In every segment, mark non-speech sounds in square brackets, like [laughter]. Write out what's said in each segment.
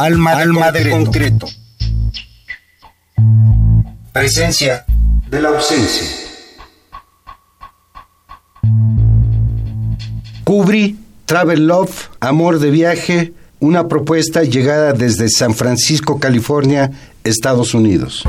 Alma, Alma de concreto. Presencia de la ausencia. Cubrí Travel Love, Amor de Viaje, una propuesta llegada desde San Francisco, California, Estados Unidos.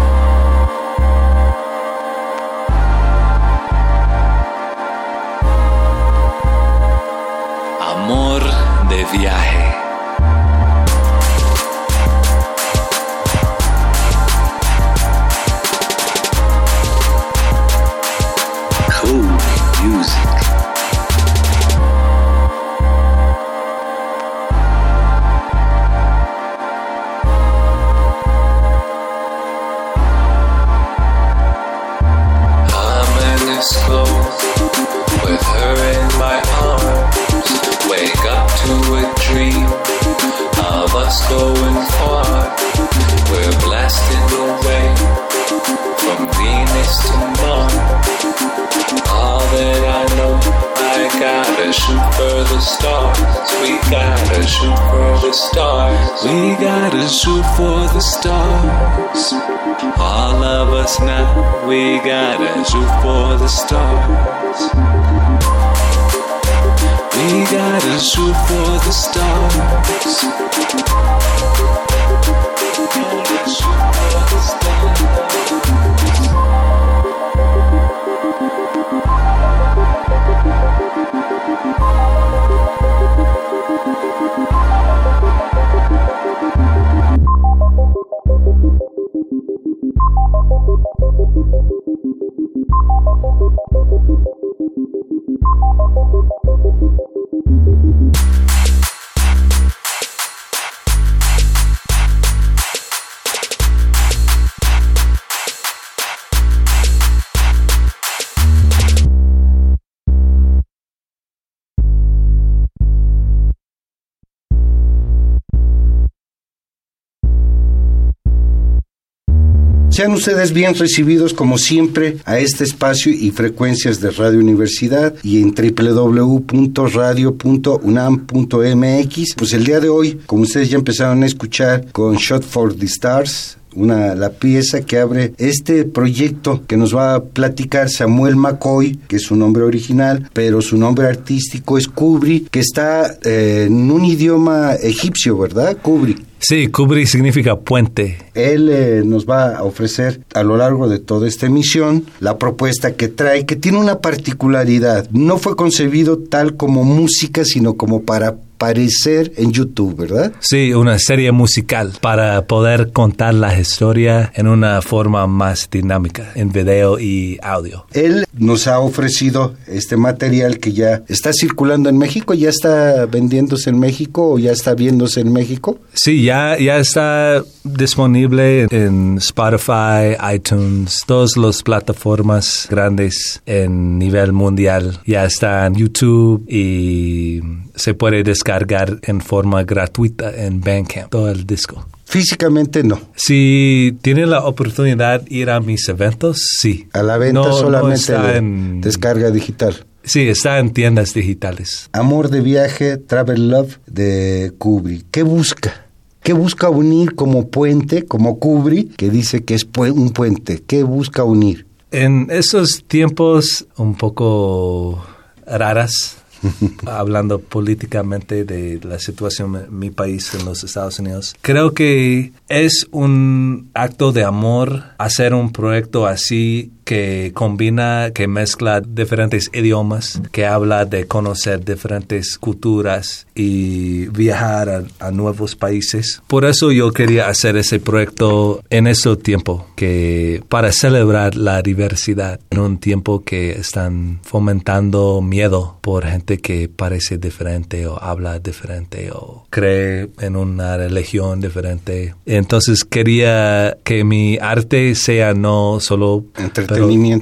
Sean ustedes bien recibidos como siempre a este espacio y frecuencias de Radio Universidad y en www.radio.unam.mx. Pues el día de hoy, como ustedes ya empezaron a escuchar con Shot for the Stars, una la pieza que abre este proyecto que nos va a platicar Samuel McCoy, que es su nombre original, pero su nombre artístico es Kubri, que está eh, en un idioma egipcio, ¿verdad? Kubri. Sí, Kubri significa puente. Él eh, nos va a ofrecer a lo largo de toda esta emisión la propuesta que trae, que tiene una particularidad. No fue concebido tal como música, sino como para aparecer en YouTube, ¿verdad? Sí, una serie musical para poder contar la historia en una forma más dinámica, en video y audio. Él nos ha ofrecido este material que ya está circulando en México, ya está vendiéndose en México o ya está viéndose en México. Sí, ya, ya está disponible en Spotify, iTunes, todas las plataformas grandes en nivel mundial. Ya está en YouTube y se puede descargar en forma gratuita en Bandcamp todo el disco. Físicamente no. Si tiene la oportunidad de ir a mis eventos, sí. A la venta No- solamente en- descarga digital. Sí, está en tiendas digitales. Amor de viaje, Travel Love de Kubrick. ¿Qué busca? ¿Qué busca unir como puente, como Kubrick, que dice que es pu- un puente? ¿Qué busca unir? En esos tiempos un poco raras, [laughs] hablando políticamente de la situación en mi país, en los Estados Unidos, creo que es un acto de amor hacer un proyecto así que combina, que mezcla diferentes idiomas, que habla de conocer diferentes culturas y viajar a, nuevos países. Por eso yo quería hacer ese proyecto en ese tiempo, que para celebrar la diversidad en un tiempo que están fomentando miedo por gente que parece diferente o habla diferente o cree en una religión diferente. Entonces quería que mi arte sea no solo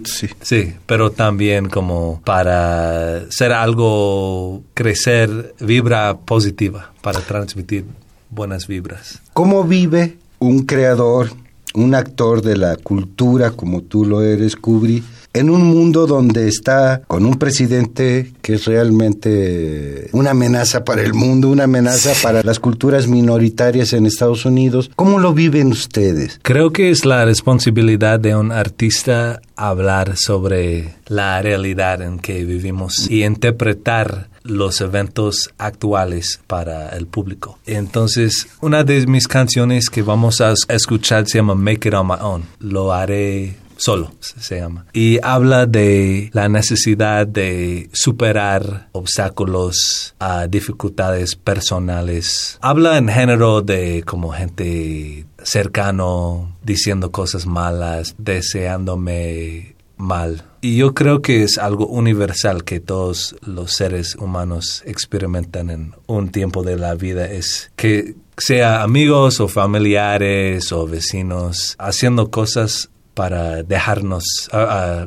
sí. Sí, pero también como para ser algo, crecer vibra positiva, para transmitir buenas vibras. ¿Cómo vive un creador, un actor de la cultura como tú lo eres, Kubrick, en un mundo donde está con un presidente que es realmente una amenaza para el mundo, una amenaza para las culturas minoritarias en Estados Unidos. ¿Cómo lo viven ustedes? Creo que es la responsabilidad de un artista hablar sobre la realidad en que vivimos y interpretar los eventos actuales para el público. Entonces, una de mis canciones que vamos a escuchar se llama Make It On My Own. Lo haré solo se llama. Y habla de la necesidad de superar obstáculos, a dificultades personales. Habla en género de como gente cercano, diciendo cosas malas, deseándome mal. Y yo creo que es algo universal que todos los seres humanos experimentan en un tiempo de la vida, es que sea amigos o familiares o vecinos haciendo cosas para dejarnos,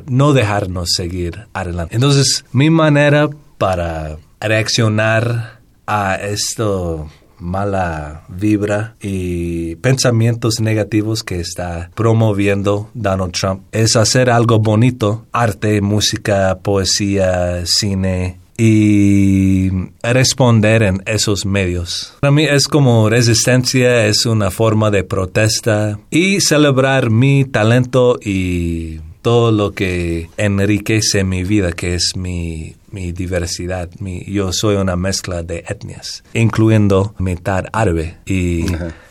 no dejarnos seguir adelante. Entonces, mi manera para reaccionar a esto mala vibra y pensamientos negativos que está promoviendo Donald Trump es hacer algo bonito, arte, música, poesía, cine, y responder en esos medios. Para mí es como resistencia, es una forma de protesta y celebrar mi talento y todo lo que enriquece mi vida, que es mi, mi diversidad. Mi, yo soy una mezcla de etnias, incluyendo mitad árabe. Y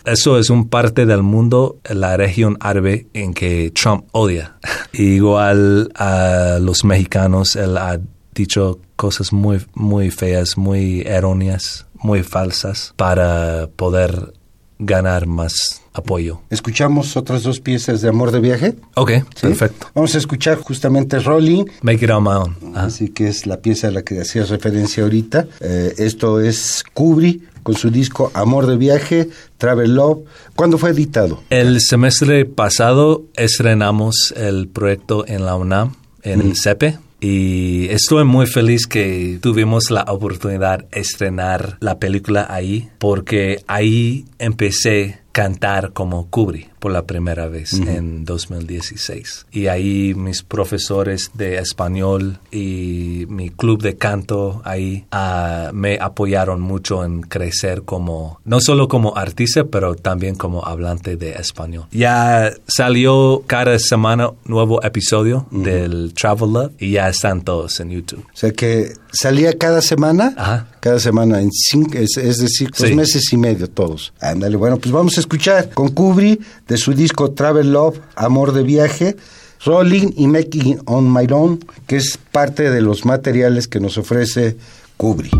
eso es un parte del mundo, la región árabe, en que Trump odia. [laughs] Igual a los mexicanos, él ha dicho cosas muy, muy feas, muy erróneas, muy falsas para poder ganar más apoyo. ¿Escuchamos otras dos piezas de Amor de Viaje? Ok, perfecto. Vamos a escuchar justamente Rolling. Make It On My Own. Así que es la pieza a la que hacías referencia ahorita. Eh, esto es Kubri con su disco Amor de Viaje, Travel Love. ¿Cuándo fue editado? El semestre pasado estrenamos el proyecto en la UNAM, en el CEPE y estoy muy feliz que tuvimos la oportunidad de estrenar la película ahí, porque ahí empecé cantar como Kubri por la primera vez en 2016. Y ahí mis profesores de español y mi club de canto ahí ah, me apoyaron mucho en crecer como, no solo como artista, pero también como hablante de español. Ya salió cada semana nuevo episodio del Travel Love y ya están todos en YouTube. O sea que salía cada semana, Ajá. Cada semana, en cinco, es, es decir, dos Sí. meses y medio todos. Ándale, bueno, pues vamos a escuchar con Kubri de su disco Travel Love, Amor de Viaje, Rolling y Making on My Own, que es parte de los materiales que nos ofrece Kubri.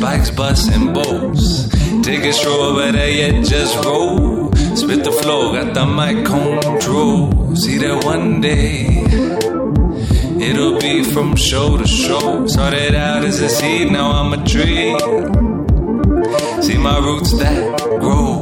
Bikes, bus, and boats. Take a stroll, better yet, just roll. Spit the flow, got the mic control. See that one day. It'll be from show to show. Started out as a seed, now I'm a tree. See my roots that grow.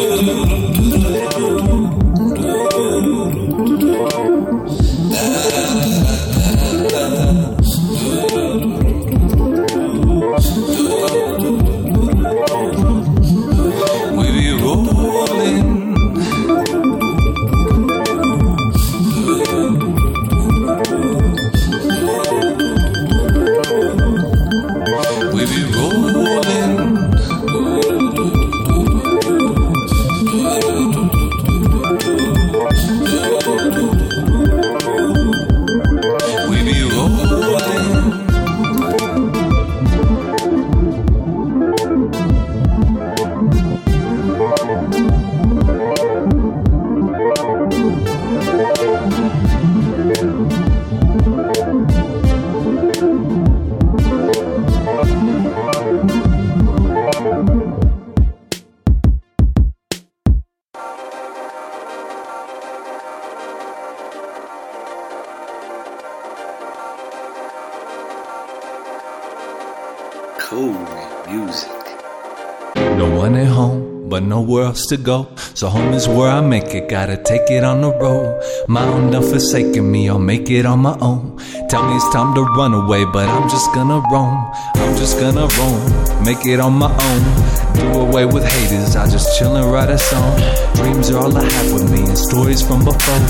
Oh. To go. So home is where I make it. Gotta take it on the road. My own done forsaken me. I'll make it on my own. Tell me it's time to run away, but I'm just gonna roam. I'm just gonna roam. Make it on my own. Do away with haters. I just chill and write a song. Dreams are all I have with me, and stories from before.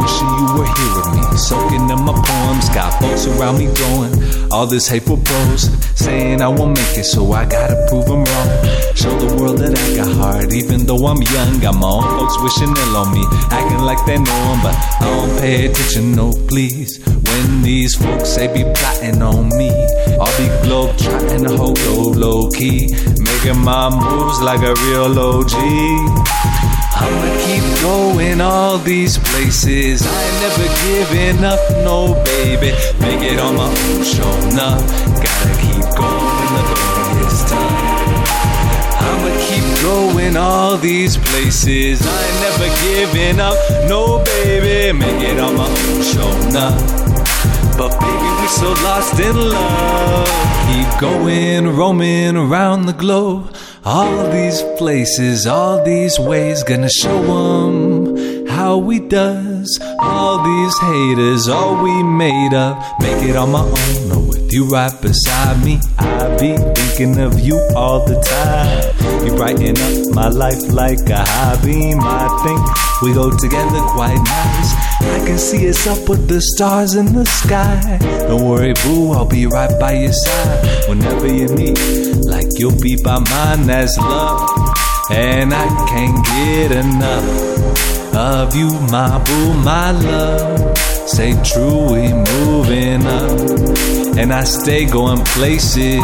Wishing you were here with me, soaking in my poems. Got folks around me going. All this hateful prose, saying I won't make it, so I gotta prove them wrong. Show the world that I got heart, even though I'm young. Got my own folks wishing ill on me, acting like they know 'em, but I don't pay attention, no please. When these folks say be plotting on me, I'll be globe trotting the whole globe low key, making my moves like a real OG. I'ma keep going all these places. I ain't never giving up, no baby. Make it on my own, showing up. Gotta keep going the is tough. I'ma keep going all these places. I ain't never giving up, no baby. Make it on my own, showing up. But baby, we so lost in love. Keep going, roaming around the globe. All these places, all these ways, gonna show 'em how we does. All these haters, all we made up. Make it on my own, or with you right beside me. I be thinking of you all the time. You brighten up my life like a high beam. I think we go together quite nice. I can see us up with the stars in the sky. Don't worry, boo, I'll be right by your side whenever you need. Like you'll be by mine, that's love. And I can't get enough of you, my boo, my love. Say true, we moving up. And I stay going places,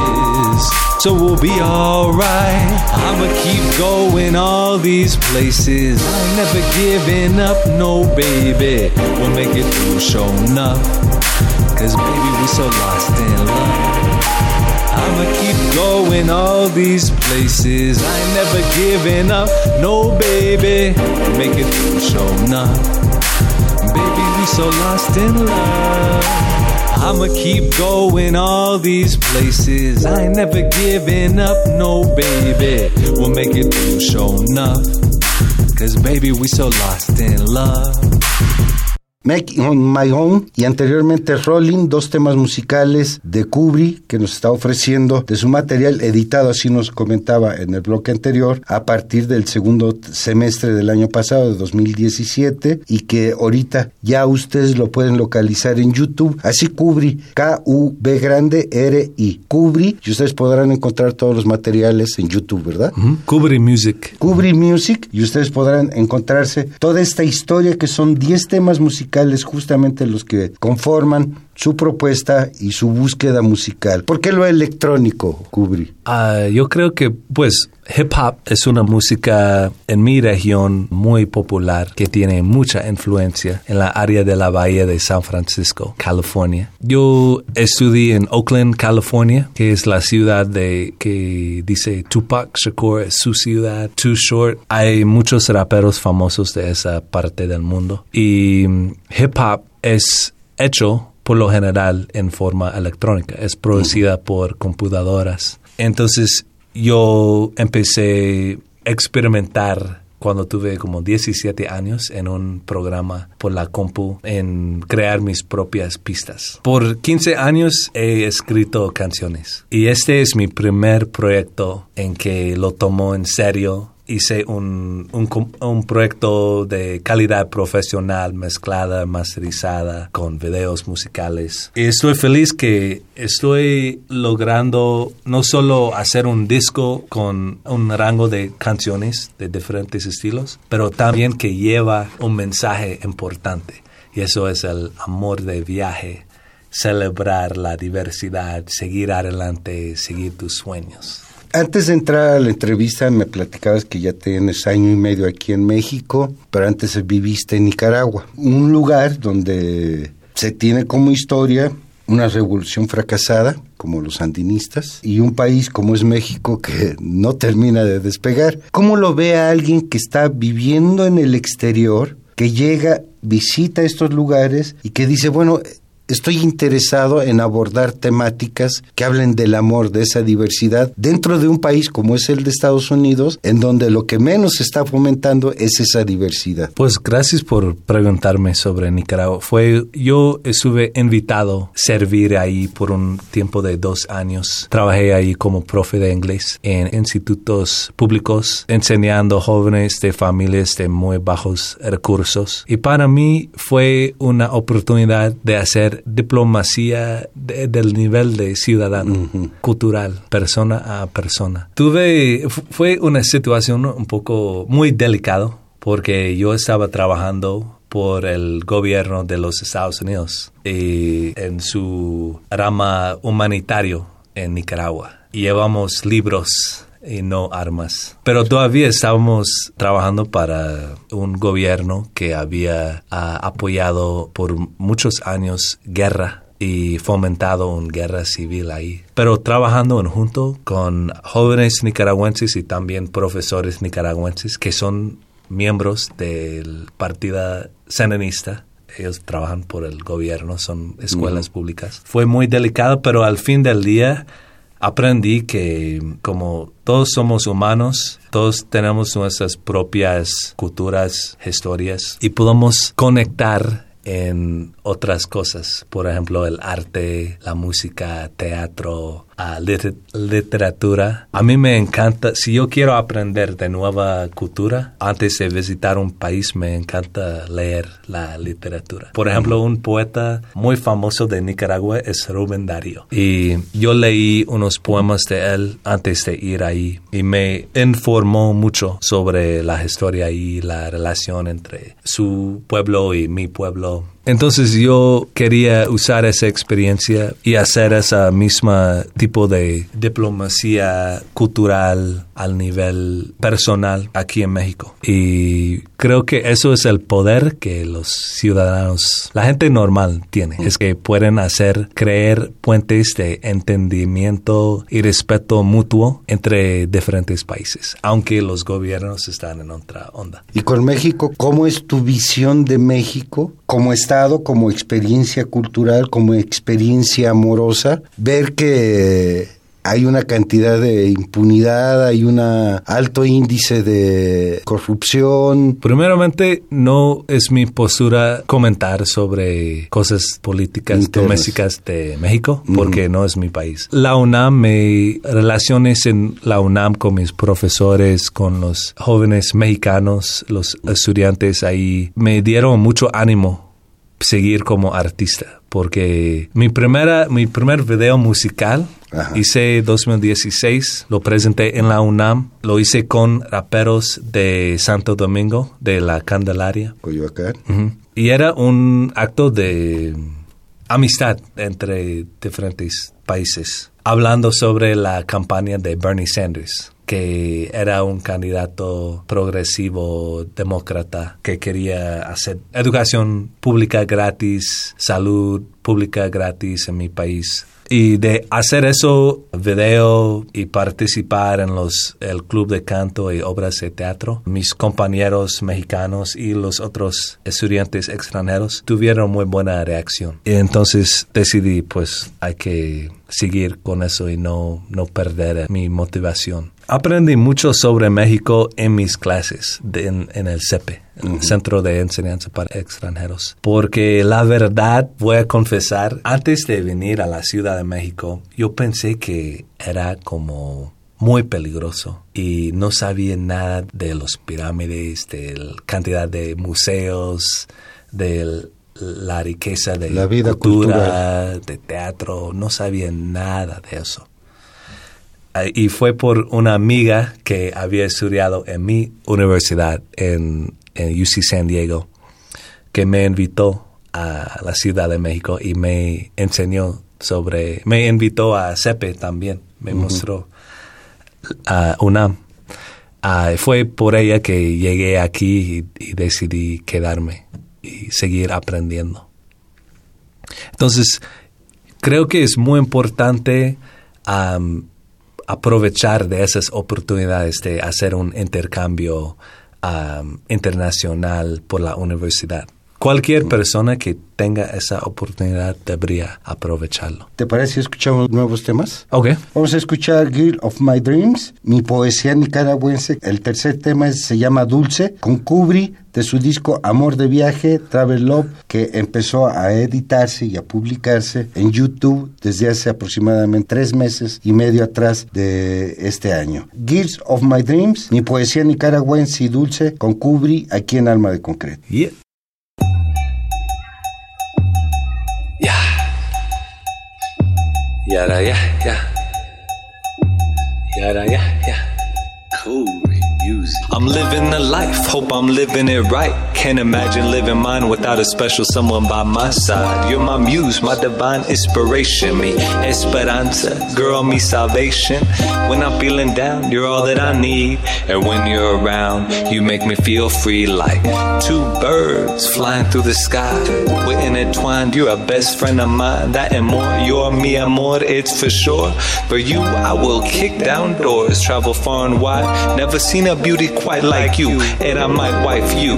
so we'll be alright. I'ma keep going all these places. I ain't never giving up, no baby. We'll make it through, showing up. Cause baby, we so lost in love. I'ma keep going all these places. I ain't never giving up, no baby. Make it through, showing up. Baby, we so lost in love. I'ma keep going all these places. I ain't never giving up, no baby. We'll make it through, showing up. Cause baby, we so lost in love. Make on My Own y anteriormente Rolling, dos temas musicales de Kubrick que nos está ofreciendo de su material editado, así nos comentaba en el bloque anterior, a partir del segundo semestre del año pasado, de 2017, y que ahorita ya ustedes lo pueden localizar en YouTube, así Kubrick, K-U-B grande R-I, Kubrick, y ustedes podrán encontrar todos los materiales en YouTube, ¿verdad? Kubrick Music. Kubrick Music y ustedes podrán encontrarse toda esta historia que son 10 temas musicales justamente los que conforman su propuesta y su búsqueda musical. ¿Por qué lo electrónico, Kubrick? Ah, yo creo que, pues, hip hop es una música en mi región muy popular que tiene mucha influencia en la área de la bahía de San Francisco, California. Yo estudié en Oakland, California, que es la ciudad de que dice Tupac Shakur es su ciudad. Too Short. Hay muchos raperos famosos de esa parte del mundo y mm, hip hop es hecho por lo general en forma electrónica, es producida por computadoras. Entonces yo empecé a experimentar cuando tuve como 17 años en un programa por la compu en crear mis propias pistas. Por 15 años he escrito canciones y este es mi primer proyecto en que lo tomo en serio hice un, un, un proyecto de calidad profesional mezclada, masterizada con videos musicales. Y estoy feliz que estoy logrando no solo hacer un disco con un rango de canciones de diferentes estilos, pero también que lleva un mensaje importante. Y eso es el amor de viaje, celebrar la diversidad, seguir adelante, seguir tus sueños. Antes de entrar a la entrevista me platicabas que ya tienes año y medio aquí en México, pero antes viviste en Nicaragua, un lugar donde se tiene como historia una revolución fracasada, como los sandinistas, y un país como es México que no termina de despegar. ¿Cómo lo ve a alguien que está viviendo en el exterior, que llega, visita estos lugares y que dice, bueno, estoy interesado en abordar temáticas que hablen del amor, de esa diversidad, dentro de un país como es el de Estados Unidos, en donde lo que menos se está fomentando es esa diversidad. Pues gracias por preguntarme sobre Nicaragua. Fue, yo estuve invitado a servir ahí por un tiempo de dos años. Trabajé ahí como profe de inglés en institutos públicos, enseñando jóvenes de familias de muy bajos recursos. Y para mí fue una oportunidad de hacer diplomacia de- del nivel de ciudadano, cultural, persona a persona. Tuve, fu- fue una situación un poco muy delicado porque yo estaba trabajando por el gobierno de los Estados Unidos y en su rama humanitario en Nicaragua. Llevamos libros y no armas. Pero todavía estábamos trabajando para un gobierno que había ah, apoyado por muchos años guerra y fomentado una guerra civil ahí. Pero trabajando en junto con jóvenes nicaragüenses y también profesores nicaragüenses que son miembros del Partido Sandinista. Ellos trabajan por el gobierno, son escuelas públicas. Fue muy delicado, pero al fin del día aprendí que como todos somos humanos, todos tenemos nuestras propias culturas, historias y podemos conectar en otras cosas, por ejemplo el arte, la música, teatro, lit- literatura. A mí me encanta, si yo quiero aprender de nueva cultura, antes de visitar un país me encanta leer la literatura. Por ejemplo, un poeta muy famoso de Nicaragua es Rubén Darío. Y yo leí unos poemas de él antes de ir ahí y me informó mucho sobre la historia y la relación entre su pueblo y mi pueblo. Entonces yo quería usar esa experiencia y hacer esa misma tipo de diplomacia cultural al nivel personal aquí en México. Y creo que eso es el poder que los ciudadanos, la gente normal tiene, es que pueden hacer creer puentes de entendimiento y respeto mutuo entre diferentes países, aunque los gobiernos están en otra onda. Y con México, ¿cómo es tu visión de México como Estado, como experiencia cultural, como experiencia amorosa? Ver que hay una cantidad de impunidad, hay un alto índice de corrupción. Primeramente, no es mi postura comentar sobre cosas políticas domésticas de México, porque no es mi país. La UNAM, me relaciones en la UNAM con mis profesores, con los jóvenes mexicanos, los estudiantes ahí, me dieron mucho ánimo seguir como artista, porque mi primera, mi primer video musical Ajá. hice 2016, lo presenté en la UNAM, lo hice con raperos de Santo Domingo, de la Candelaria. Coyoacán. Ujú. Y era un acto de amistad entre diferentes países, hablando sobre la campaña de Bernie Sanders que era un candidato progresivo, demócrata, que quería hacer educación pública gratis, salud pública gratis en mi país. Y de hacer eso, video y participar en los, el club de canto y obras de teatro, mis compañeros mexicanos y los otros estudiantes extranjeros tuvieron muy buena reacción. Y entonces decidí, pues, hay que seguir con eso y no, no perder mi motivación. Aprendí mucho sobre México en mis clases de- en, en el CEPE, el Centro de Enseñanza para Extranjeros. Porque la verdad, voy a confesar, antes de venir a la Ciudad de México, yo pensé que era como muy peligroso y no sabía nada de los pirámides, de la cantidad de museos, de la riqueza de La vida cultura, de teatro, no sabía nada de eso. Ah, Y fue por una amiga que había estudiado en mi universidad en, en UC San Diego que me invitó a la Ciudad de México y me enseñó sobre, me invitó a CEPE también, me mostró a UNAM. Fue por ella que llegué aquí y, y decidí quedarme y seguir aprendiendo. Entonces, creo que es muy importante aprovechar de esas oportunidades de hacer un intercambio am, internacional por la universidad. Cualquier persona que tenga esa oportunidad debería aprovecharlo. ¿Te parece si escuchamos nuevos temas? Ok. Vamos a escuchar Girl of My Dreams, mi poesía nicaragüense. El tercer tema se llama Dulce, con Kubri, de su disco Amor de Viaje, Travel Love, que empezó a editarse y a publicarse en YouTube desde hace aproximadamente tres meses y medio atrás de este año. Girls of My Dreams, mi poesía nicaragüense y dulce, con Kubri, aquí en Alma de Concreto. Yeah. Yada yeah yeah. Yada yeah yeah. Cool I'm living the life, hope I'm living it right. Can't imagine living mine without a special someone by my side. You're my muse, my divine inspiration, me esperanza, girl, me salvation. When I'm feeling down, you're all that I need. And when you're around, you make me feel free like two birds flying through the sky. We're intertwined, you're a best friend of mine. That and more, you're mi amor, it's for sure. For you, I will kick down doors, travel far and wide. Never seen a beauty quite like you, and I might wife you.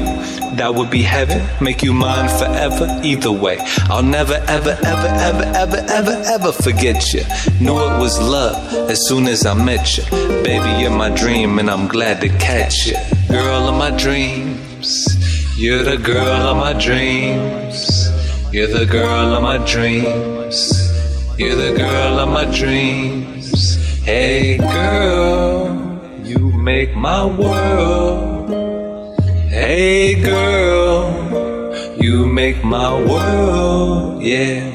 That would be heaven, make you mine forever. Either way, I'll never, ever, ever, ever, ever, ever, ever forget you. Knew it was love as soon as I met you. Baby, you're my dream, and I'm glad to catch you. Girl of my dreams, you're the girl of my dreams. You're the girl of my dreams. You're the girl of my dreams. Hey, girl, make my world. Hey girl, you make my world, yeah.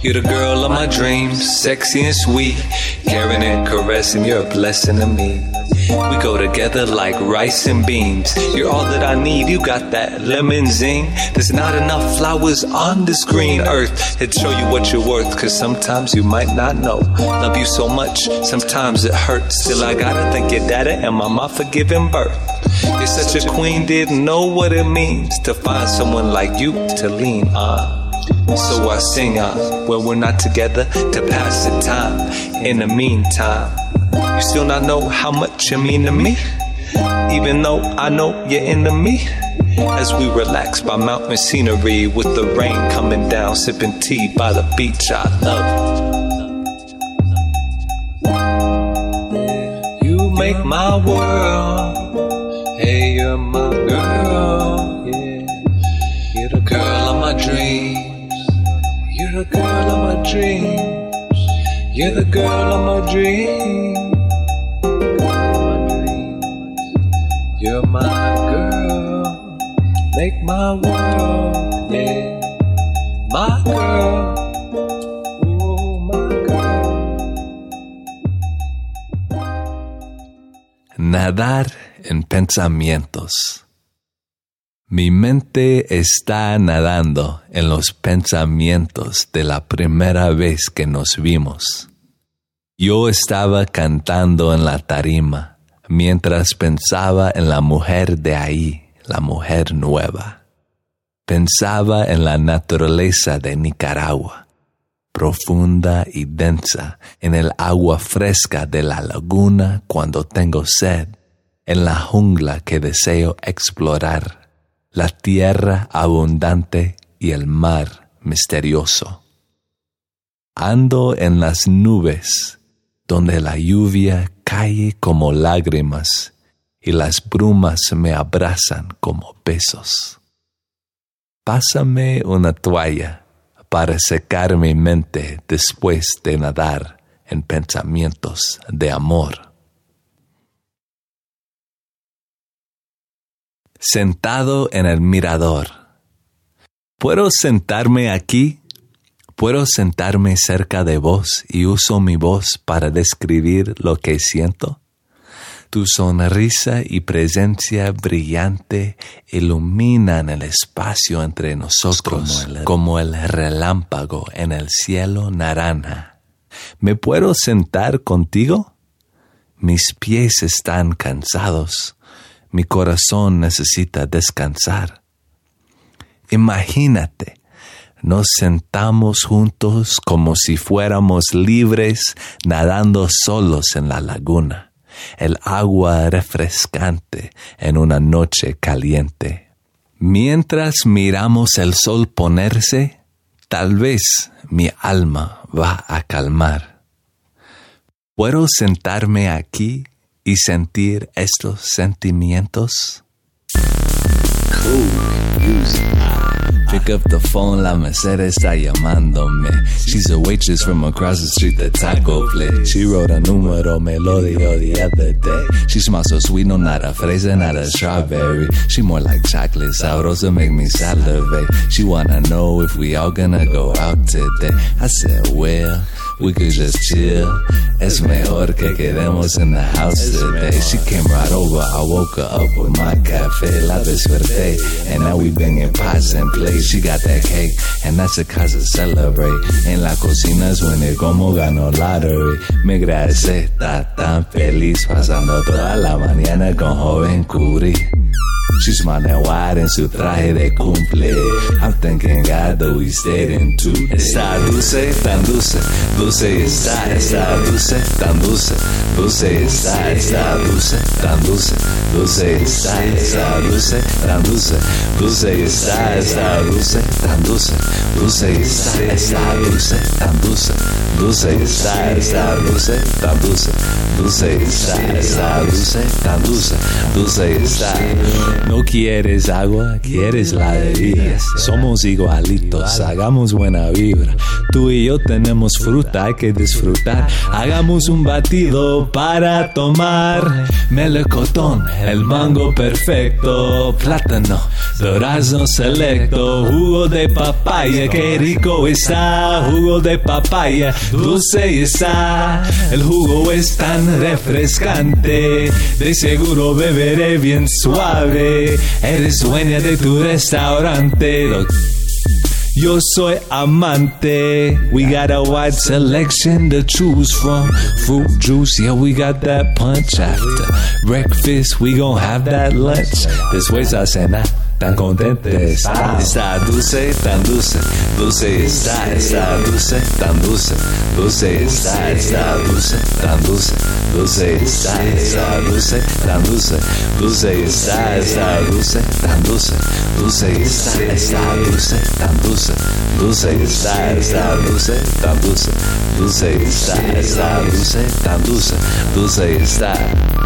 You're the girl of my dreams, sexy and sweet, caring and caressing, you're a blessing to me. We go together like rice and beans. You're all that I need, you got that lemon zing. There's not enough flowers on this green earth to show you what you're worth, cause sometimes you might not know. Love you so much, sometimes it hurts. Still, I gotta thank your daddy and my mama for giving birth. You're such a queen, didn't know what it means to find someone like you to lean on. So I sing on when we're not together to pass the time. In the meantime, you still not know how much you mean to me. Even though I know you're into me. As we relax by mountain scenery with the rain coming down, sipping tea by the beach, I love you. Make my world. Hey, you're my girl. Yeah. You're the girl of my dreams. You're the girl of my dreams. You're the girl of my dreams. You're my girl. Make my world. Yeah. My girl. Oh, my girl. Nadar en pensamientos. Mi mente está nadando en los pensamientos de la primera vez que nos vimos. Yo estaba cantando en la tarima mientras pensaba en la mujer de ahí, la mujer nueva. Pensaba en la naturaleza de Nicaragua, profunda y densa, en el agua fresca de la laguna cuando tengo sed, en la jungla que deseo explorar, la tierra abundante y el mar misterioso. Ando en las nubes, donde la lluvia cae como lágrimas y las brumas me abrazan como besos. Pásame una toalla para secar mi mente después de nadar en pensamientos de amor. Sentado en el mirador. ¿Puedo sentarme aquí? ¿Puedo sentarme cerca de vos y uso mi voz para describir lo que siento? Tu sonrisa y presencia brillante iluminan el espacio entre nosotros como el, como el relámpago en el cielo naranja. ¿Me puedo sentar contigo? Mis pies están cansados. Mi corazón necesita descansar. Imagínate, nos sentamos juntos como si fuéramos libres nadando solos en la laguna el agua refrescante en una noche caliente. Mientras miramos el sol ponerse, tal vez mi alma va a calmar. ¿Puedo sentarme aquí y sentir estos sentimientos? Pick up the phone, la Mercedes está llamándome. She's a waitress from across the street, the taco place. She wrote a número melodio the other day. She smells so sweet, no not a fresa, not a strawberry. She more like chocolate, sabrosa, make me salivate. She wanna know if we all gonna go out today. I said, well, we could just chill. Es mejor que quedemos in the house today. She came right over, I woke her up with my cafe, la desperté. And now we banging pots and plates. She got that cake, and that's cause to celebrate. En la cocina suene como ganó lottery. Me gracias, está tan feliz, pasando toda la mañana con joven Curi. She's smiling wide en su traje de cumple. I'm thanking God in two. Está dulce, tan dulce, dulce está, está dulce, tan dulce, dulce está, está dulce, tan dulce, dulce está, está dulce, tan dulce, dulce está, está dulce, tan dulce, dulce está, está dulce, tan dulce, dulce está, está dulce, tan dulce, dulce está, está dulce, tan dulce, dulce está. No quieres agua, quieres la bebida. Somos igualitos, hagamos buena vibra. Tú y yo tenemos fruta, hay que disfrutar. Hagamos un batido para tomar. Melocotón, el mango perfecto. Plátano, durazno selecto. Jugo de papaya, qué rico está. Jugo de papaya, dulce está. El jugo es tan refrescante. De seguro beberé bien suave. Eres dueña de tu restaurante. Yo soy amante. We got a wide selection to choose from. Fruit juice, yeah, we got that punch after breakfast. We gon' have that lunch. Después a cenar. tan contente está. Está dulce, tan dulce, dulce está, está dulce, tan dulce, dulce está, está dulce, tan dulce, dulce está, está dulce, tan dulce, dulce está, está dulce, tan dulce, dulce está, está dulce, tan dulce, dulce está, está dulce, tan dulce, dulce está, está dulce, tan dulce, dulce está.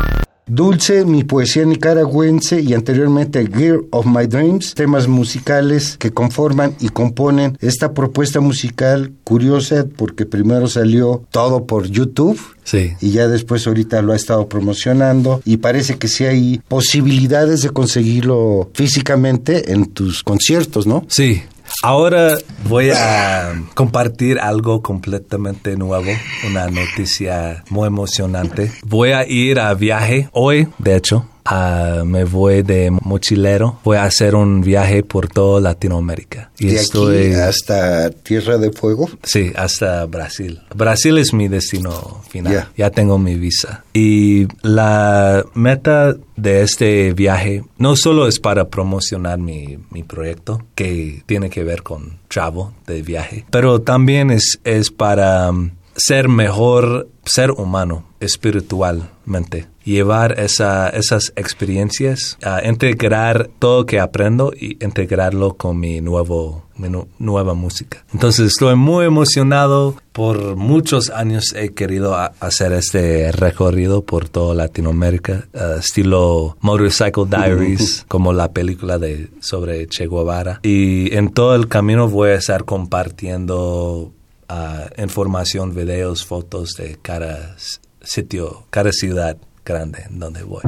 Dulce, mi poesía nicaragüense y anteriormente Gear of My Dreams, temas musicales que conforman y componen esta propuesta musical curiosa porque primero salió todo por YouTube. Sí. Y ya después ahorita lo ha estado promocionando y parece que sí hay posibilidades de conseguirlo físicamente en tus conciertos, ¿no? Sí. Ahora voy a compartir algo completamente nuevo, una noticia muy emocionante. Voy a ir a viaje hoy, de hecho. Ah, me voy de mochilero, voy a hacer un viaje por toda Latinoamérica. Y de estoy, aquí hasta Tierra de Fuego. Sí, hasta Brasil. Brasil es mi destino final. Ya. Ya tengo mi visa. Y la meta de este viaje no solo es para promocionar mi, mi proyecto, que tiene que ver con travel de viaje, pero también es, es para um, ser mejor ser humano espiritualmente. Llevar esa, esas experiencias, a integrar todo que aprendo y integrarlo con mi nuevo mi nu- nueva música. Entonces estoy muy emocionado. Por muchos años he querido hacer este recorrido por toda Latinoamérica, eh, estilo Motorcycle Diaries, [laughs] como la película de sobre Che Guevara. Y en todo el camino voy a estar compartiendo ah, información, videos, fotos de cada s- sitio, cada ciudad grande donde voy.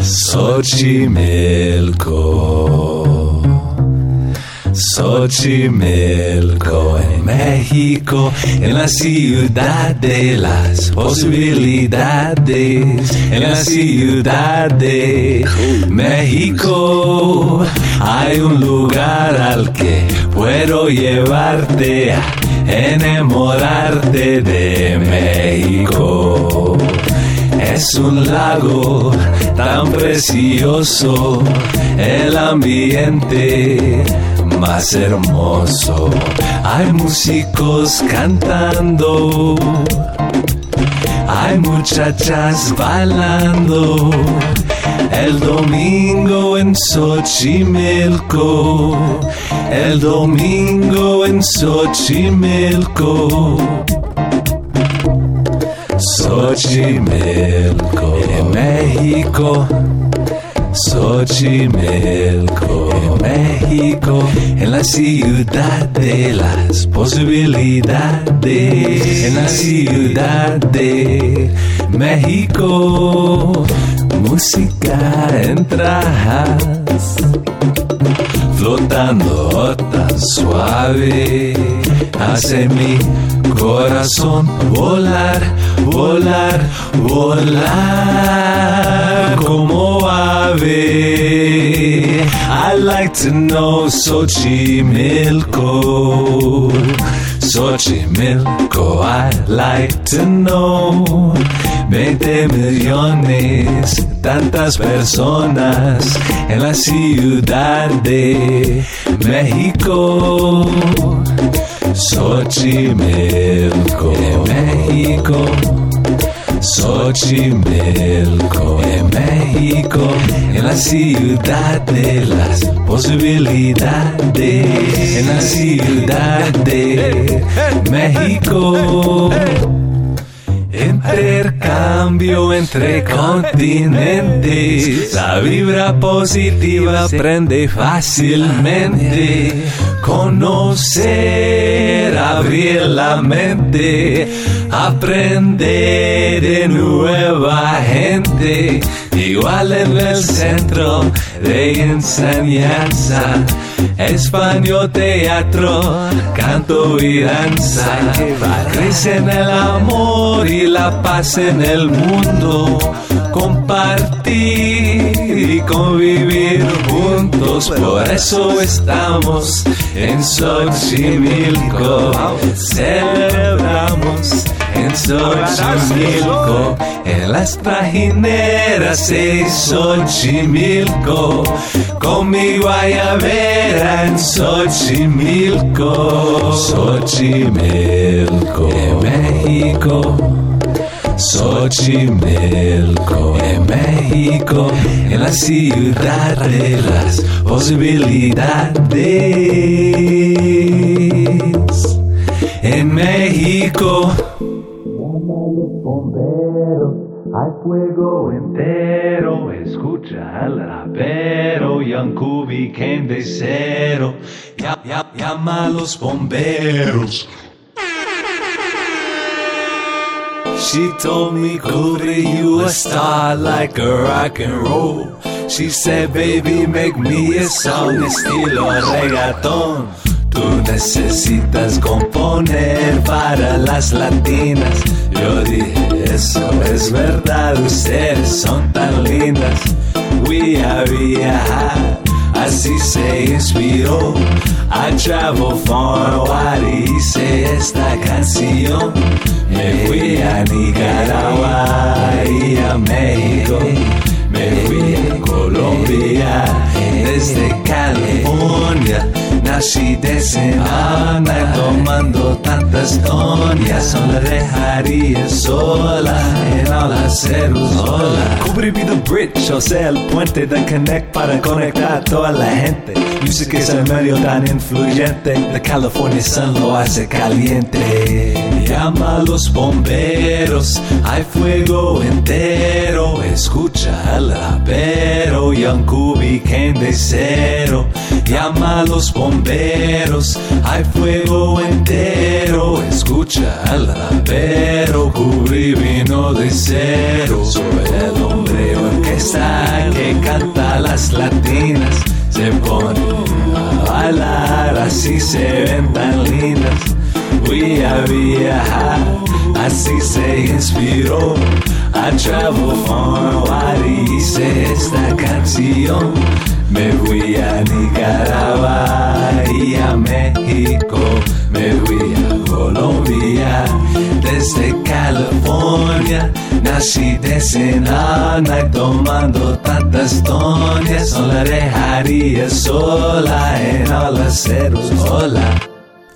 Xochimilco. Xochimilco en México, en la ciudad de las posibilidades, en la ciudad de México hay un lugar al que puedo llevarte a enamorarte de México. Es un lago tan precioso, el ambiente más hermoso. Hay músicos cantando, hay muchachas bailando, El domingo en Xochimilco, el domingo en Xochimilco. Xochimilco, en México. Xochimilco, en México, en la ciudad de las posibilidades, en la ciudad de México, música en trajas, flotando tan suave, hace mi corazón volar, volar, volar como ave. I like to know Xochimilco. Xochimilco, I like to know. 20 millones, tantas personas en la ciudad de México. Xochimilco, México. Xochimilco, en México, en la ciudad de las posibilidades, en la ciudad de México. Intercambio entre continentes, la vibra positiva prende fácilmente. Conocer, abrir la mente, aprender de nueva gente. Igual en el centro de enseñanza, español, teatro, canto y danza. Crece en el amor y la paz en el mundo. Compartir y convivir juntos, por eso estamos en Xochimilco. Celebramos en Xochimilco, en las trajineras de Xochimilco, con mi guayabera en Xochimilco, Xochimilco, en México. Xochimilco, en México, en la ciudad de las posibilidades. En México, bomberos, hay fuego entero. Escucha al rapero, Young Kubi came de cero. Ya, ya, llama a los bomberos. She told me, Cody, you a star like a rock and roll. She said, baby, make me a song estilo reggaetón. Tú necesitas componer para las latinas. Yo dije, eso es verdad, ustedes son tan lindas. We a viajar, así se inspiró. I travel far wide y hice esta canción. Me fui a Nicaragua y a México. Me fui a Colombia desde California. Nací de semana tomando tantas tonias. No la dejaría sola en al cero sola. Cubrí the bridge, o sea, el puente de connect para conectar a toda la gente. Music es el medio tan influyente. The California sun lo hace caliente. Llama a los bomberos, hay fuego entero. Escucha al rapero, Young Kubi came de cero. Llama a los bomberos, hay fuego entero. Escucha al rapero, Kubi vino de cero. Soy el hombre orquesta que canta las latinas. Se pone a bailar, así se ven tan lindas. Fui a viajar, así se inspiró. I travel far wide hice esta canción. Me fui a Nicaragua y a México. Me fui a Colombia desde California. Nací de Senana y tomando tantas tonias. No la dejaría sola en olas cero sola.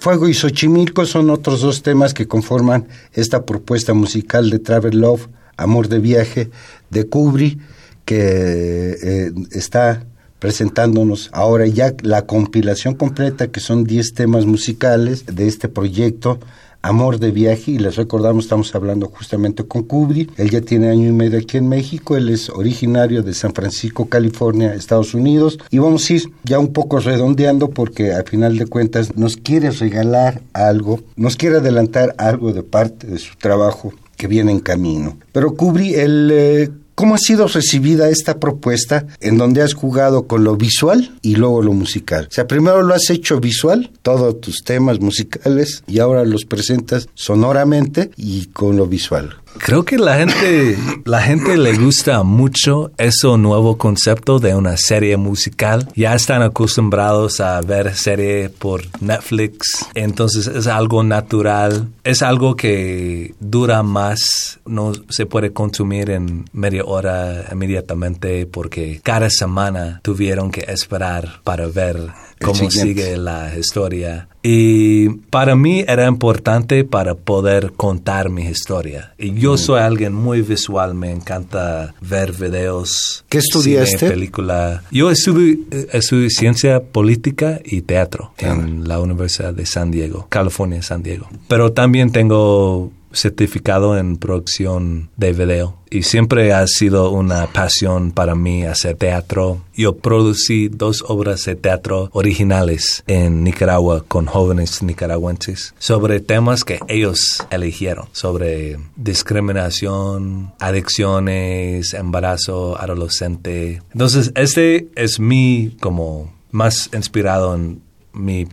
Fuego y Xochimilco son otros dos temas que conforman esta propuesta musical de Travel Love, Amor de Viaje, de Kubri, que eh, está presentándonos ahora ya la compilación completa, que son 10 temas musicales de este proyecto Amor de Viaje, y les recordamos, estamos hablando justamente con Kubri, él ya tiene año y medio aquí en México, él es originario de San Francisco, California, Estados Unidos, y vamos a ir ya un poco redondeando porque al final de cuentas nos quiere regalar algo, nos quiere adelantar algo de parte de su trabajo que viene en camino. Pero Kubri, el... Eh, ¿Cómo ha sido recibida esta propuesta en donde has jugado con lo visual y luego lo musical? O sea, primero lo has hecho visual, todos tus temas musicales, y ahora los presentas sonoramente y con lo visual. Creo que la gente, la gente le gusta mucho ese nuevo concepto de una serie musical. Ya están acostumbrados a ver serie por Netflix, entonces es algo natural, es algo que dura más, no se puede consumir en media hora inmediatamente porque cada semana tuvieron que esperar para ver cómo sigue la historia. Y para mí era importante para poder contar mi historia. Y yo mm. soy alguien muy visual, me encanta ver videos. ¿Qué estudiaste? Cine, película. Yo estudié, estudié ciencia política y teatro en la Universidad de San Diego, California, San Diego. Pero también tengo certificado en producción de video y siempre ha sido una pasión para mí hacer teatro. Yo producí dos obras de teatro originales en Nicaragua con jóvenes nicaragüenses sobre temas que ellos eligieron, sobre discriminación, adicciones, embarazo adolescente. Entonces, este es mi como más inspirado en mi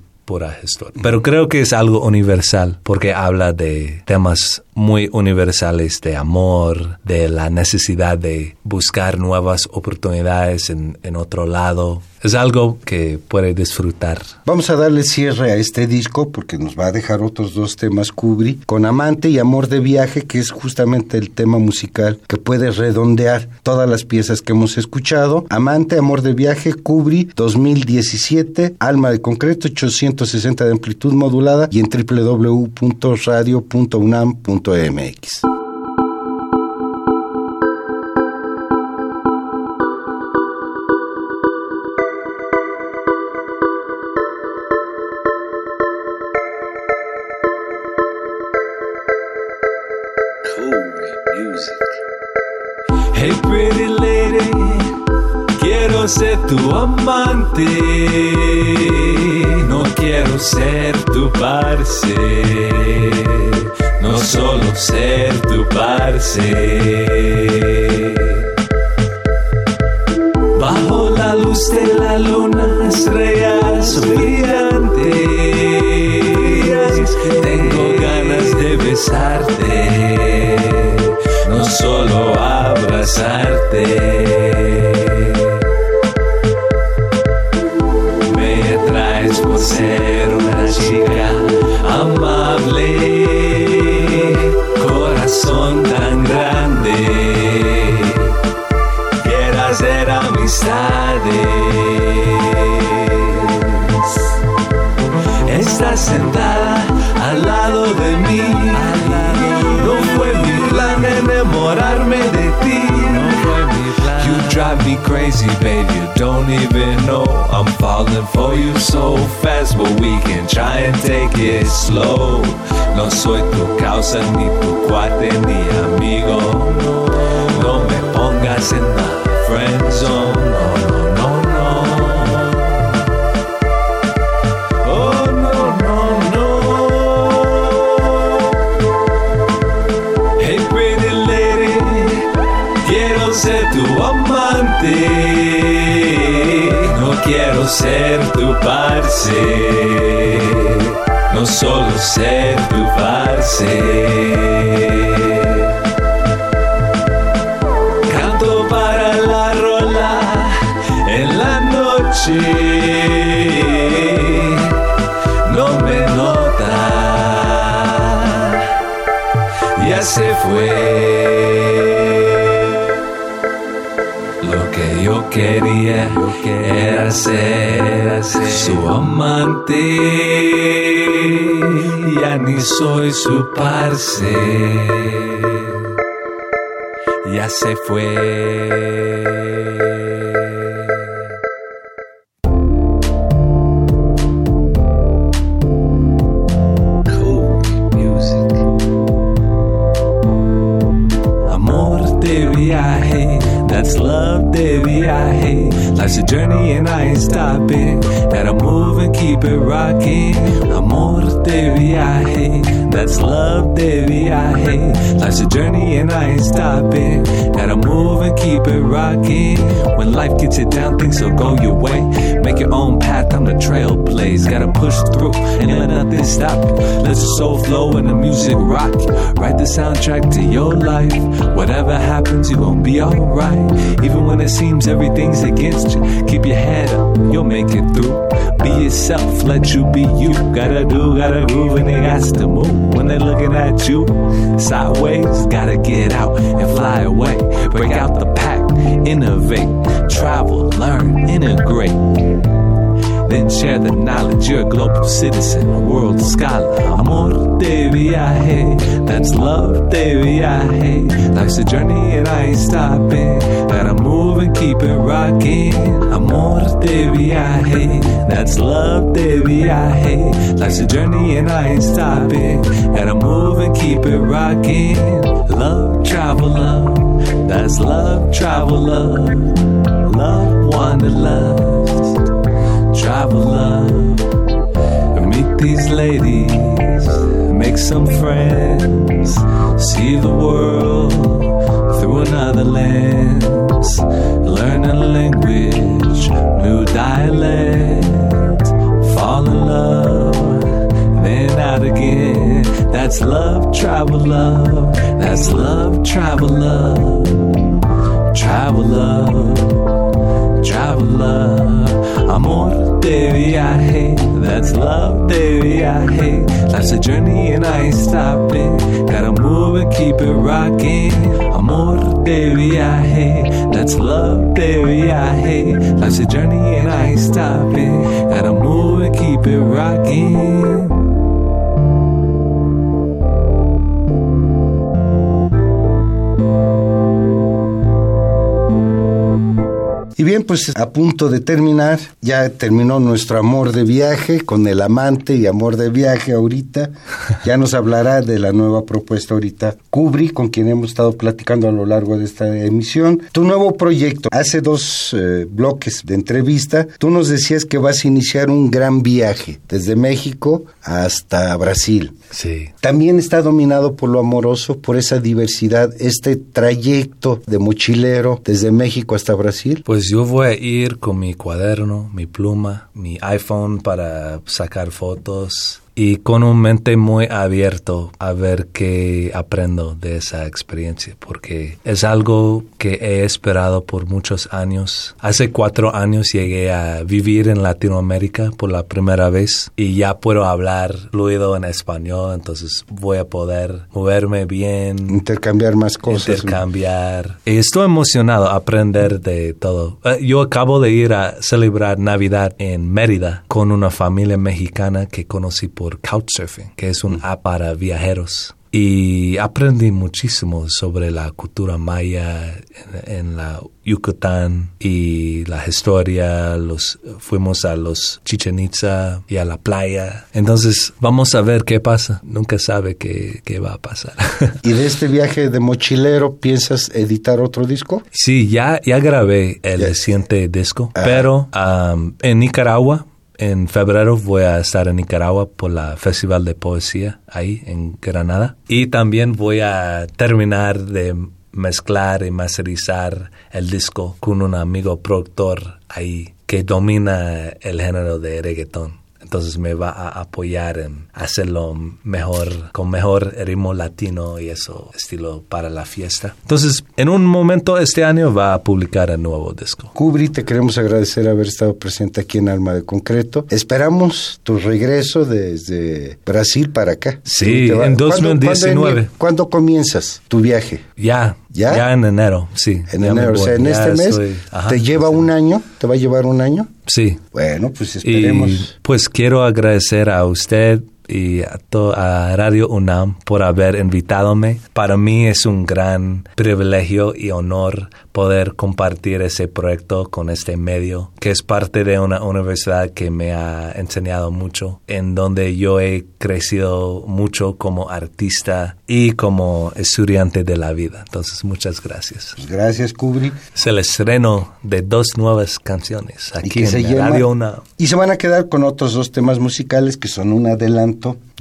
Pero creo que es algo universal porque habla de temas muy universales de amor, de la necesidad de buscar nuevas oportunidades en, en otro lado, es algo que puede disfrutar. Vamos a darle cierre a este disco porque nos va a dejar otros dos temas Kubri, con Amante y Amor de Viaje, que es justamente el tema musical que puede redondear todas las piezas que hemos escuchado. Amante, Amor de Viaje, Kubri 2017, Alma de Concreto, 860 de amplitud modulada y en www.radio.unam.mx. ser tu amante, no quiero ser tu parce, no solo ser tu parce. Bajo la luz de la luna, estrellas brillantes, tengo ganas de besarte, no solo abrazarte. Ser una chica amable, corazón tan grande, quiero hacer amistades. Estás sentada al lado de mí, no fue mi plan enamorarme de ti. You drive me crazy, baby. You don't even know I'm falling for you so fast, but we can try and take it slow. No soy tu causa, ni tu cuate, ni amigo. No me pongas en la friend zone. No. Ser tu parce, no solo ser tu parce. Canto para la rola en la noche. No me nota, ya se fue yo quería, era ser, su amante. Ya ni soy su parce. ya se fue. Journey and I ain't it. Gotta move and keep it rocking. When life gets you down, things will go your way. Make your own path, I'm the trailblaze. Gotta push through and let nothing stop you. Let your soul flow and the music rock. Write the soundtrack to your life. Whatever happens, you gon' be alright. Even when it seems everything's against you, keep your head up, you'll make it through. Be yourself, let you be you. Gotta do, gotta groove, and they got to move. When they're looking at you sideways, gotta get out and fly away. Break out the pack, innovate, travel, learn, integrate. Then share the knowledge. You're a global citizen, a world scholar. Amor de viaje, that's love de viaje. Life's a journey and I ain't stopping. Gotta move and keep it rocking. Amor de viaje, that's love de viaje. Life's a journey and I ain't stopping. Gotta move and keep it rocking. Love, travel, love. That's love, travel, love. Love, wanderlust traveler. Meet these ladies, make some friends, see the world through another lens, learn a language, new dialect, fall in love, then out again. That's love, travel love. That's love, travel love. Travel love, travel love. Amor de viaje, that's love de viaje. Life's a journey and I ain't stopping. Gotta move and keep it rocking. Amor de viaje, that's love de viaje. Life's a journey and I ain't stopping. Gotta move and keep it rocking. Y bien, pues a punto de terminar, ya terminó nuestro amor de viaje con el amante y amor de viaje ahorita. [laughs] Ya nos hablará de la nueva propuesta ahorita Kubri, con quien hemos estado platicando a lo largo de esta emisión. Tu nuevo proyecto, hace dos eh, bloques de entrevista, tú nos decías que vas a iniciar un gran viaje desde México hasta Brasil. Sí. También está dominado por lo amoroso, por esa diversidad, este trayecto de mochilero desde México hasta Brasil. Pues yo voy a ir con mi cuaderno, mi pluma, mi iPhone para sacar fotos y con un mente muy abierto a ver qué aprendo de esa experiencia, porque es algo que he esperado por muchos años. Hace cuatro años llegué a vivir en Latinoamérica por la primera vez y ya puedo hablar fluido en español, entonces voy a poder moverme bien, Intercambiar más cosas. intercambiar. Y estoy emocionado a aprender de todo. Eh, Yo acabo de ir a celebrar Navidad en Mérida con una familia mexicana que conocí por Couchsurfing, que es un app para viajeros. Y aprendí muchísimo sobre la cultura maya en, en la Yucatán y la historia. Los, fuimos a los Chichen Itza y a la playa. Entonces, vamos a ver qué pasa. Nunca sabe qué, qué va a pasar. [laughs] ¿Y de este viaje de mochilero piensas editar otro disco? Sí, ya, ya grabé el Ya. reciente disco, Ah. pero am, en Nicaragua, en febrero voy a estar en Nicaragua por la Festival de Poesía ahí en Granada. Y también voy a terminar de mezclar y masterizar el disco con un amigo productor ahí que domina el género de reggaetón. Entonces me va a apoyar en hacerlo mejor, con mejor ritmo latino y eso, estilo para la fiesta. Entonces, en un momento este año va a publicar el nuevo disco. Kubri, te queremos agradecer haber estado presente aquí en Alma de Concreto. Esperamos tu regreso desde Brasil para acá. Sí, en ¿Cuándo- 2019. ¿cuándo, cuándo comienzas tu viaje? Ya, ¿Ya? ya, en enero, sí. En enero, o sea, en este mes. estoy- ajá, ¿Te lleva sí. un año? ¿Te va a llevar un año? Sí. Bueno, pues Y esperemos. pues quiero agradecer a usted y a, to- a Radio UNAM por haber invitadome. Para mí es un gran privilegio y honor poder compartir ese proyecto con este medio, que es parte de una universidad que me ha enseñado mucho, en donde yo he crecido mucho como artista y como estudiante de la vida. Entonces, muchas gracias. Pues gracias, Kubri. Es el estreno de dos nuevas canciones aquí en se llama- Radio UNAM. Y se van a quedar con otros dos temas musicales que son un adelanto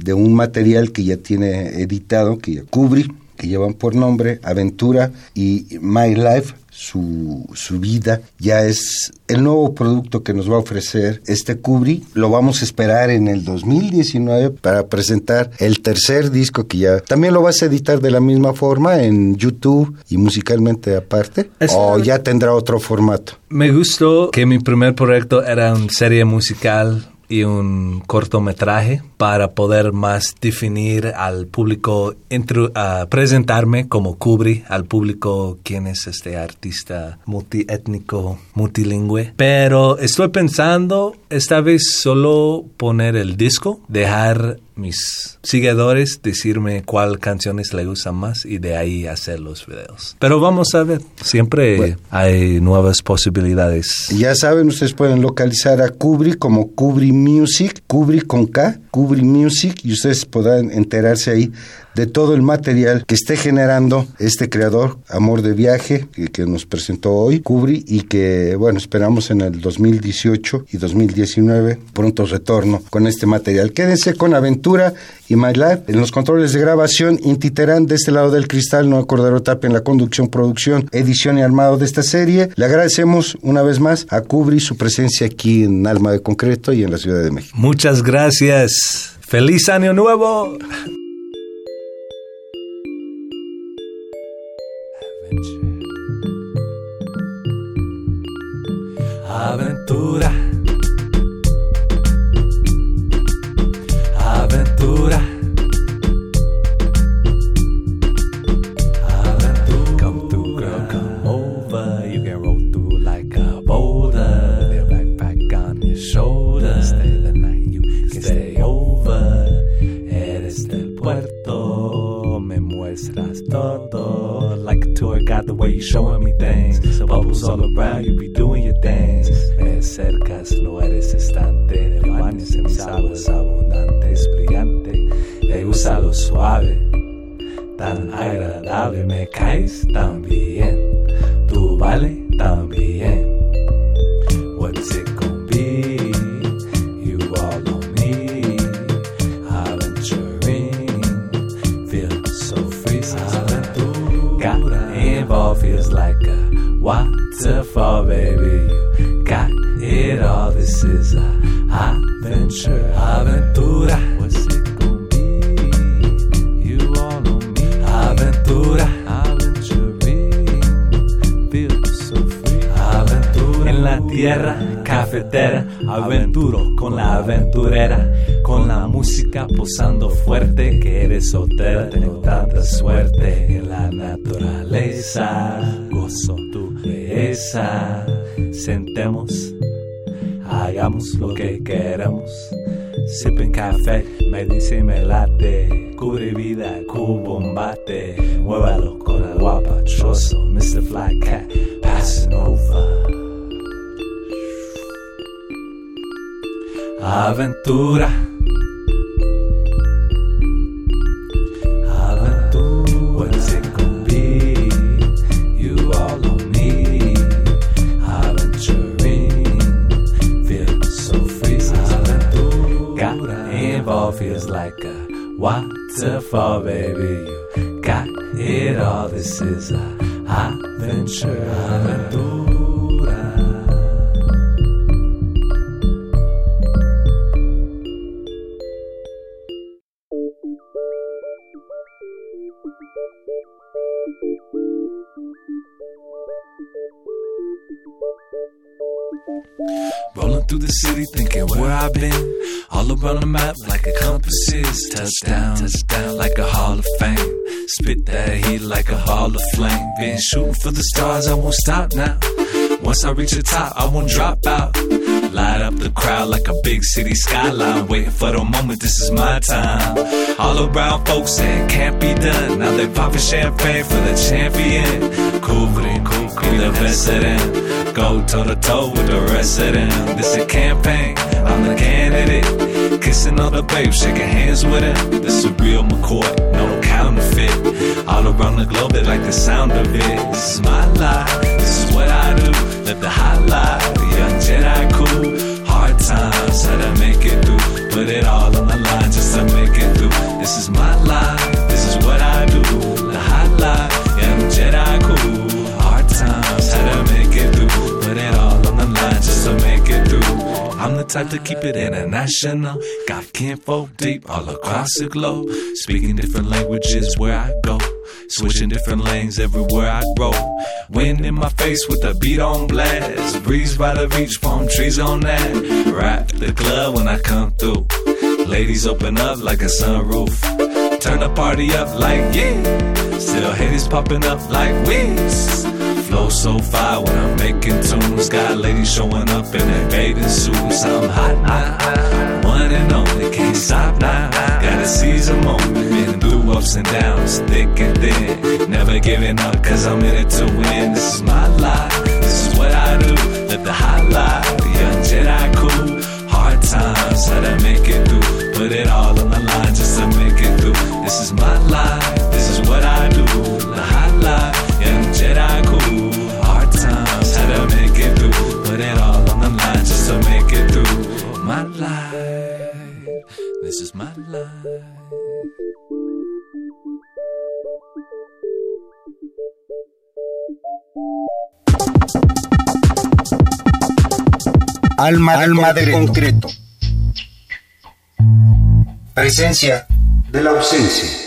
de un material que ya tiene editado, que ya Kubri, que llevan por nombre Aventura y My Life, su, su vida, ya es el nuevo producto que nos va a ofrecer este Kubri. Lo vamos a esperar en el 2019 para presentar el tercer disco que ya también lo vas a editar de la misma forma en YouTube y musicalmente aparte. Es- o ya tendrá otro formato. Me gustó que mi primer proyecto era una serie musical y un cortometraje para poder más definir al público, presentarme como Kubri al público quién es este artista multiétnico, multilingüe. Pero estoy pensando esta vez solo poner el disco, dejar mis seguidores decirme cuál canciones le gustan más y de ahí hacer los videos. Pero vamos a ver, siempre Bueno. hay nuevas posibilidades. Ya saben, ustedes pueden localizar a Kubri como Kubri Music, Kubri con K, Kubri Music, y ustedes podrán enterarse ahí de todo el material que esté generando este creador, Amor de Viaje, que, que nos presentó hoy, Kubri, y que, bueno, esperamos en el 2018 y 2019 pronto retorno con este material. Quédense con Aventura y My Life. En los controles de grabación, Intiterán de este lado del cristal, no Cordero Tapia en la conducción, producción, edición y armado de esta serie. Le agradecemos una vez más a Kubri su presencia aquí en Alma de Concreto y en la Ciudad de México. Muchas gracias. ¡Feliz Año Nuevo! Aventura. Aventura. Sipping café, me dice y me late. Cubre vida, cubombate. Muévalo con el guapachoso. Mr. Fly Cat, passing over. Aventura. Waterfall, baby. You got it all. This is a adventure. Aventura. Like a compass is. Touchdown, touchdown, like a Hall of Fame. Spit that heat like a ball of flame. Been shooting for the stars, I won't stop now. Once I reach the top, I won't drop out. Light up the crowd like a big city skyline. Waiting for the moment, this is my time. All around folks saying can't be done. Now they popping champagne for the champion. Couvre, couvre, the best of them. Go toe to toe with the rest of them. This is a campaign, I'm the candidate. Kissing all the babes, shaking hands with it. This is real McCoy, no counterfeit. All around the globe, they like the sound of it. This is my life, this is what I do. Live the high life, the young Jedi cool. Hard times, how to make it through. Put it all on the line just to make it through. This is my life, type to keep it international. Got kinfolk deep all across the globe. Speaking different languages where I go. Switching different lanes everywhere I grow. Wind in my face with the beat on blast. Breeze by the beach, palm trees on that. Rap the club when I come through. Ladies open up like a sunroof. Turn the party up like yeah. Still haters popping up like whiz. Flow so fire when I'm making tunes. Got ladies showing up in their bathing suits. I'm hot now. One and only, can't stop now. Gotta seize a moment. Been through ups and downs, thick and thin. Never giving up, cause I'm in it to win. This is my life. This is what I do. Live the high life. Young Jedi cool. Hard times, how to make it through. Put it all on the line just to make it through. This is my life. My life. Alma, Alma de concreto. Presencia de la ausencia.